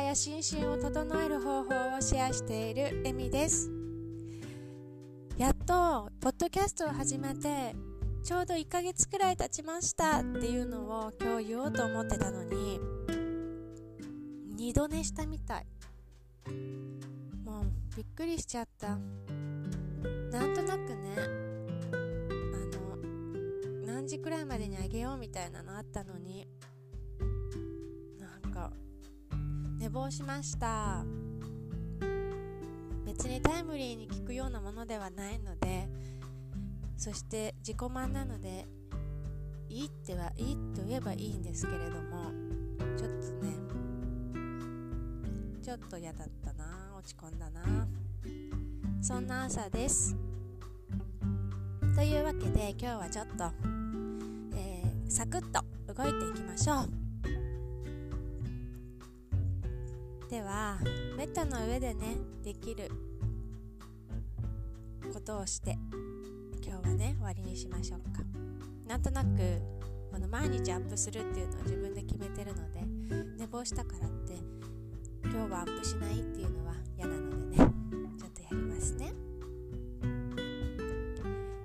や心身を整える方法をシェアしているエミですやっとポッドキャストを始めてちょうど1ヶ月くらい経ちましたっていうのを今日言おうと思ってたのに二度寝したみたいもうびっくりしちゃったなんとなくねあの何時くらいまでにあげようみたいなのあったのに寝坊しました。別にタイムリーに聞くようなものではないのでそして自己満なのでいいってはいいと言えばいいんですけれどもちょっとねちょっと嫌だったな落ち込んだな。そんな朝です。というわけで今日はちょっと、えー、サクッと動いていきましょう。ではベッドの上でねできることをして今日はね終わりにしましょうか。なんとなくこの毎日アップするっていうのを自分で決めてるので寝坊したからって今日はアップしないっていうのは嫌なのでねちょっとやりますね。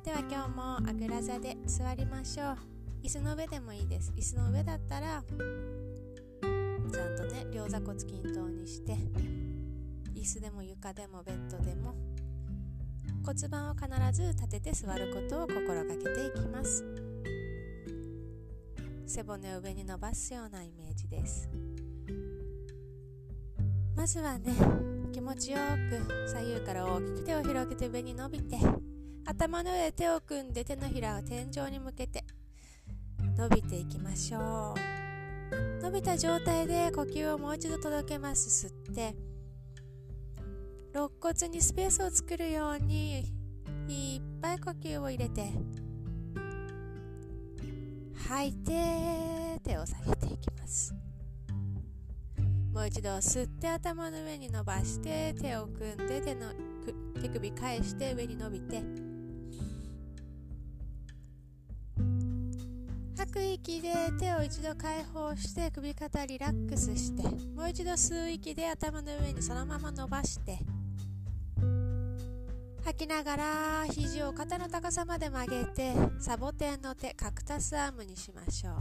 では今日もあぐら座で座りましょう。椅子の上でもいいです。椅子の上だったらね両座骨均等にして椅子でも床でもベッドでも骨盤を必ず立てて座ることを心がけていきます。背骨を上に伸ばすようなイメージです。まずはね気持ちよく左右から大きく手を広げて上に伸びて頭の上で手を組んで手のひらを天井に向けて伸びていきましょう。伸びた状態で呼吸をもう一度届けます。吸って肋骨にスペースを作るようにいっぱい呼吸を入れて吐いて手を下げていきます。もう一度吸って頭の上に伸ばして手を組んで手の手首返して上に伸びてく息で手を一度解放して首肩リラックスしてもう一度吸う息で頭の上にそのまま伸ばして吐きながら肘を肩の高さまで曲げてサボテンの手カクタスアームにしましょう。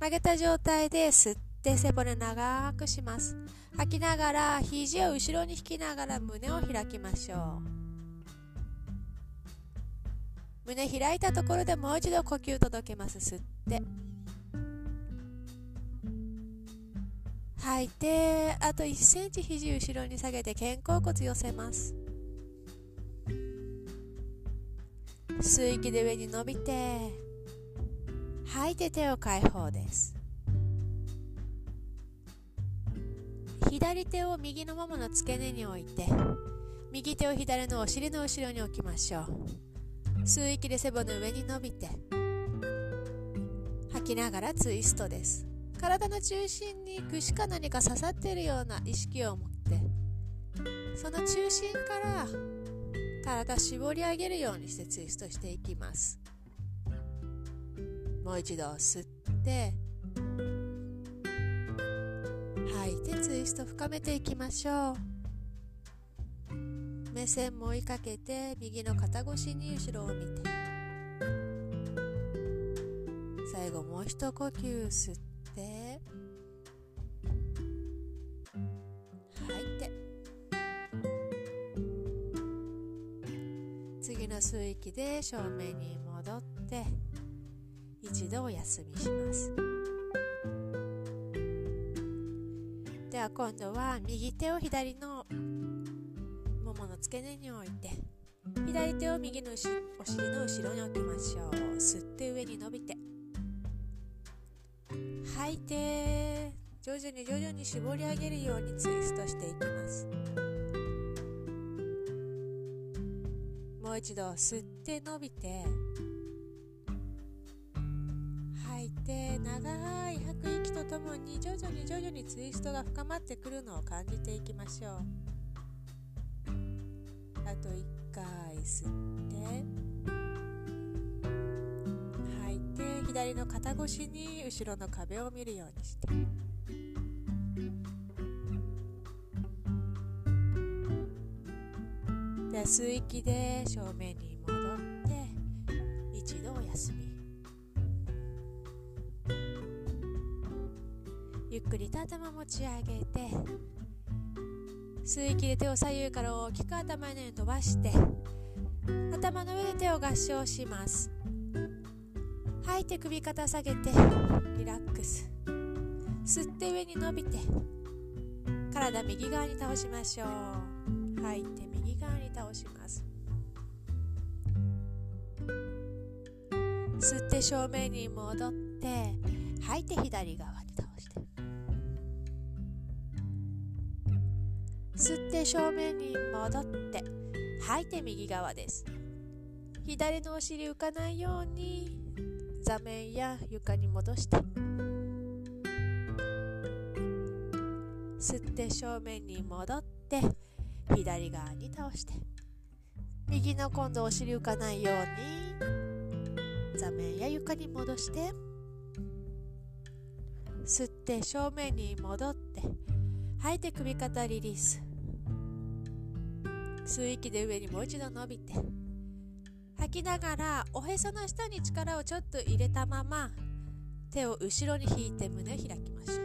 曲げた状態で吸って背骨長くします。吐きながら肘を後ろに引きながら胸を開きましょう。胸開いたところでもう一度呼吸届けます。吸って。吐いてあと1センチ肘後ろに下げて肩甲骨寄せます。吸う息で上に伸びて吐いて手を解放です。左手を右のももの付け根に置いて右手を左のお尻の後ろに置きましょう。吸う息で背骨上に伸びて吐きながらツイストです。体の中心に串か何か刺さっているような意識を持ってその中心から体絞り上げるようにしてツイストしていきます。もう一度吸って吐いてツイスト深めていきましょう。目線も追いかけて右の肩越しに後ろを見て最後もう一呼吸吸って。吐いて。次の吸う息で正面に戻って一度お休みします。では今度は右手を左のの付け根に置いて左手を右のお尻の後ろに置きましょう。吸って上に伸びて。吐いて徐々に徐々に絞り上げるようにツイストしていきます。もう一度吸って伸びて。吐いて長い吐く息とともに徐々に徐々にツイストが深まってくるのを感じていきましょう。あと1回吸って吐いて左の肩越しに後ろの壁を見るようにして。で吸い気で正面に戻って一度お休み。ゆっくりと頭持ち上げて吸い息で手を左右から大きく頭の上に伸ばして頭の上で手を合掌します。吐いて首肩下げてリラックス。吸って上に伸びて体右側に倒しましょう。吐いて右側に倒します。吸って正面に戻って吐いて左側。吸って正面に戻って吐いて右側です。左のお尻浮かないように座面や床に戻して吸って正面に戻って左側に倒して右の今度お尻浮かないように座面や床に戻して吸って正面に戻って吐いて首肩リリース。吸う息で上にもう一度伸びて。吐きながらおへその下に力をちょっと入れたまま手を後ろに引いて胸を開きましょ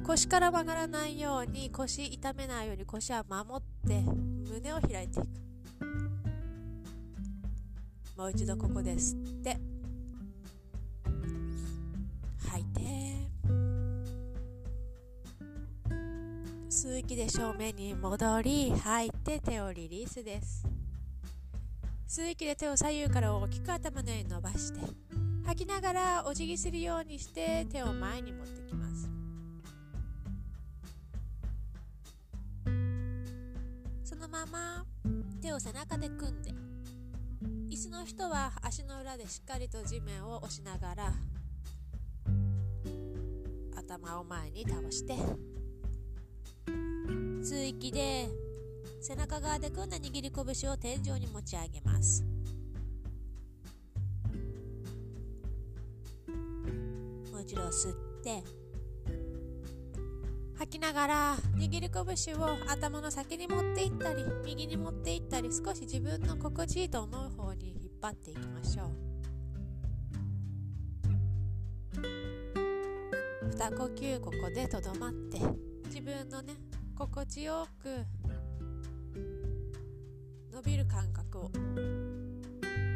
う。腰から曲がらないように腰痛めないように腰は守って胸を開いていく。もう一度ここで吸って。吸う息で正面に戻り吐いて手をリリースです。吸う息で手を左右から大きく頭の上に伸ばして吐きながらお辞儀するようにして手を前に持ってきます。そのまま手を背中で組んで椅子の人は足の裏でしっかりと地面を押しながら頭を前に倒して吸う息で背中側で組んだ握り拳を天井に持ち上げます。もう一度吸って吐きながら握り拳を頭の先に持っていったり右に持っていったり少し自分の心地いいと思う方に引っ張っていきましょう。二呼吸ここでとどまって自分のね心地よく伸びる感覚を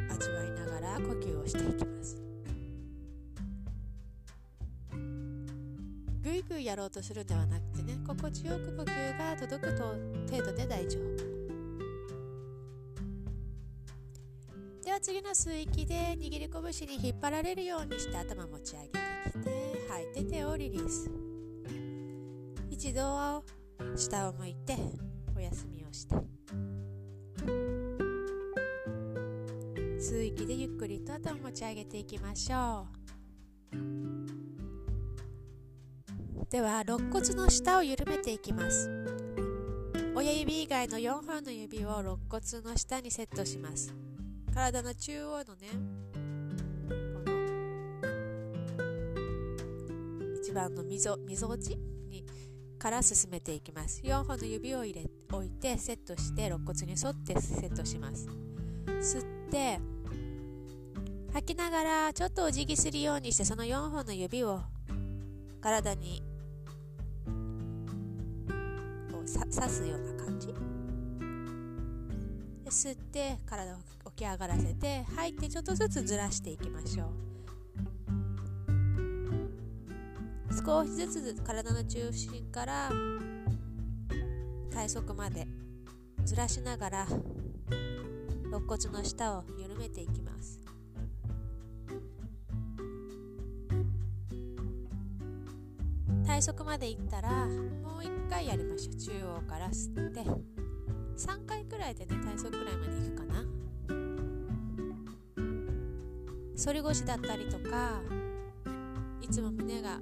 味わいながら呼吸をしていきます。ぐいぐいやろうとするんではなくてね心地よく呼吸が届くと程度で大丈夫。では次の吸い息で握り拳に引っ張られるようにして頭持ち上げてきて吐いて手をリリース。一度下を向いてお休みをして吸う息でゆっくりと頭を持ち上げていきましょう。では肋骨の下を緩めていきます。親指以外の4本の指を肋骨の下にセットします。体の中央のねこの一番のみぞみぞおち？から進めていきます。4本の指を入れ置いてセットして肋骨に沿ってセットします。吸って吐きながらちょっとお辞儀するようにしてその4本の指を体にこう刺すような感じ。で吸って体を起き上がらせて吐いてちょっとずつずらしていきましょう。少しずつ体の中心から体側までずらしながら肋骨の下を緩めていきます。体側までいったらもう一回やりましょう。中央から吸って。3回くらいでね体側くらいまでいくかな。反り腰だったりとかいつも胸が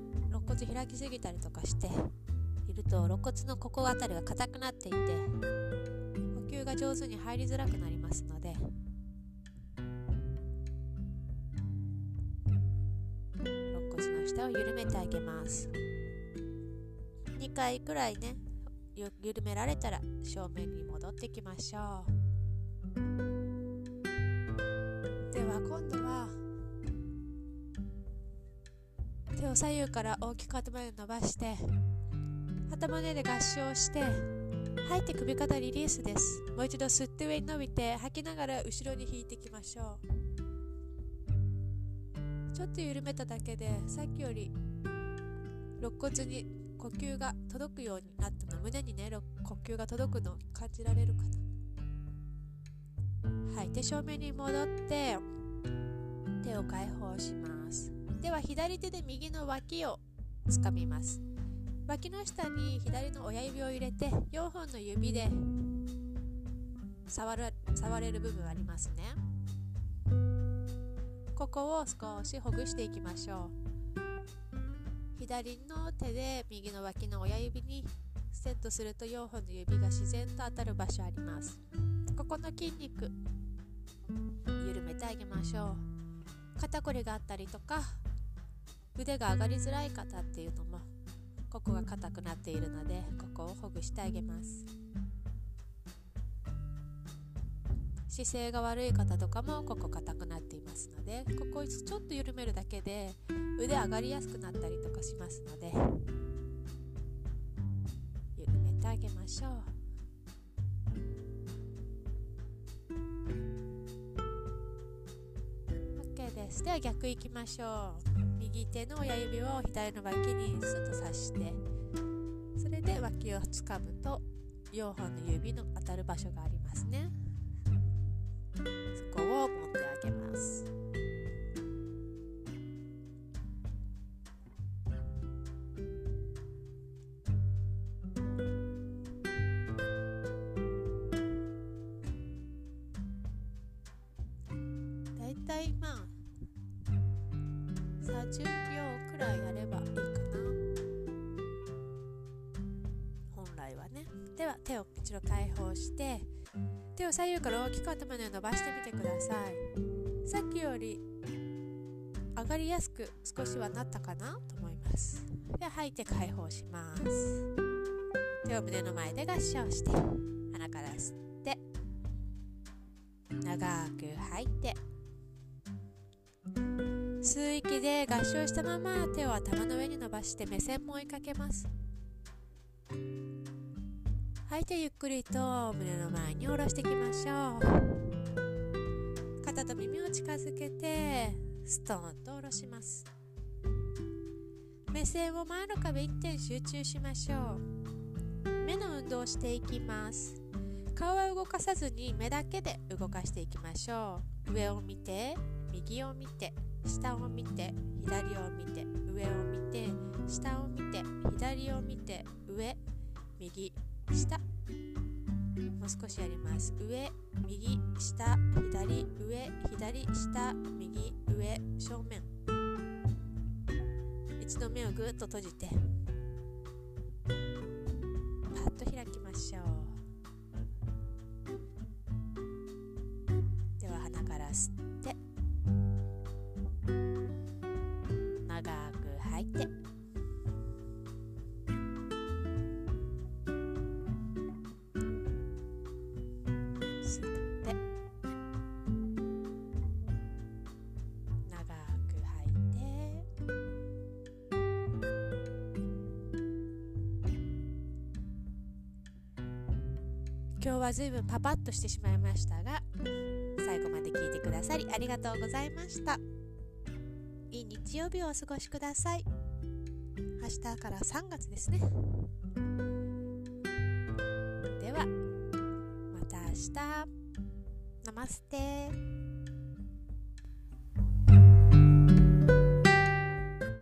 骨開きすぎたりとかしていると肋骨のここあたりが硬くなっていて呼吸が上手に入りづらくなりますので肋骨の下を緩めてあげます。2回くらいね緩められたら正面に戻ってきましょう。では今度は左右から大きく頭で伸ばして頭根で合掌して吐いて首肩リリースです。もう一度吸って上に伸びて吐きながら後ろに引いていきましょう。ちょっと緩めただけでさっきより肋骨に呼吸が届くようになったの。胸にね呼吸が届くのを感じられるかな。吐いて正面に戻って手を解放します。では左手で右の脇をつかみます。脇の下に左の親指を入れて4本の指で触る触れる部分ありますね。ここを少しほぐしていきましょう。左の手で右の脇の親指にセットすると4本の指が自然と当たる場所あります。ここの筋肉緩めてあげましょう。肩こりがあったりとか腕が上がりづらい方っていうのもここが硬くなっているのでここをほぐしてあげます。姿勢が悪い方とかもここ硬くなっていますのでここをちょっと緩めるだけで腕上がりやすくなったりとかしますので緩めてあげましょう。OK です。では逆いきましょう。右手の親指を左の脇にスッと刺してそれで脇をつかむと4本の指の当たる場所がありますね。そこを持ってあげます。30秒くらいやればいいかな。本来はね。では手を一度解放して手を左右から大きく頭で伸ばしてみてください。さっきより上がりやすく少しはなったかなと思います。では吐いて解放します。手を胸の前で合掌して鼻から吸って長く吐いて。吸う息で合掌したまま手を頭の上に伸ばして目線も追いかけます。吐いてゆっくりと胸の前に下ろしていきましょう。肩と耳を近づけてストーンと下ろします。目線を前の壁一点集中しましょう。目の運動をしていきます。顔は動かさずに目だけで動かしていきましょう。上を見て。右を見て下を見て左を見て上を見て下を見て左を見て上右下。もう少しやります。上右下左上左下右上正面。一度目をぐっと閉じてパッと開き今日は随分パパッとしてしまいましたが最後まで聞いてくださりありがとうございました。いい日曜日をお過ごしください。明日から3月ですね。ではまた明日。ナマステ。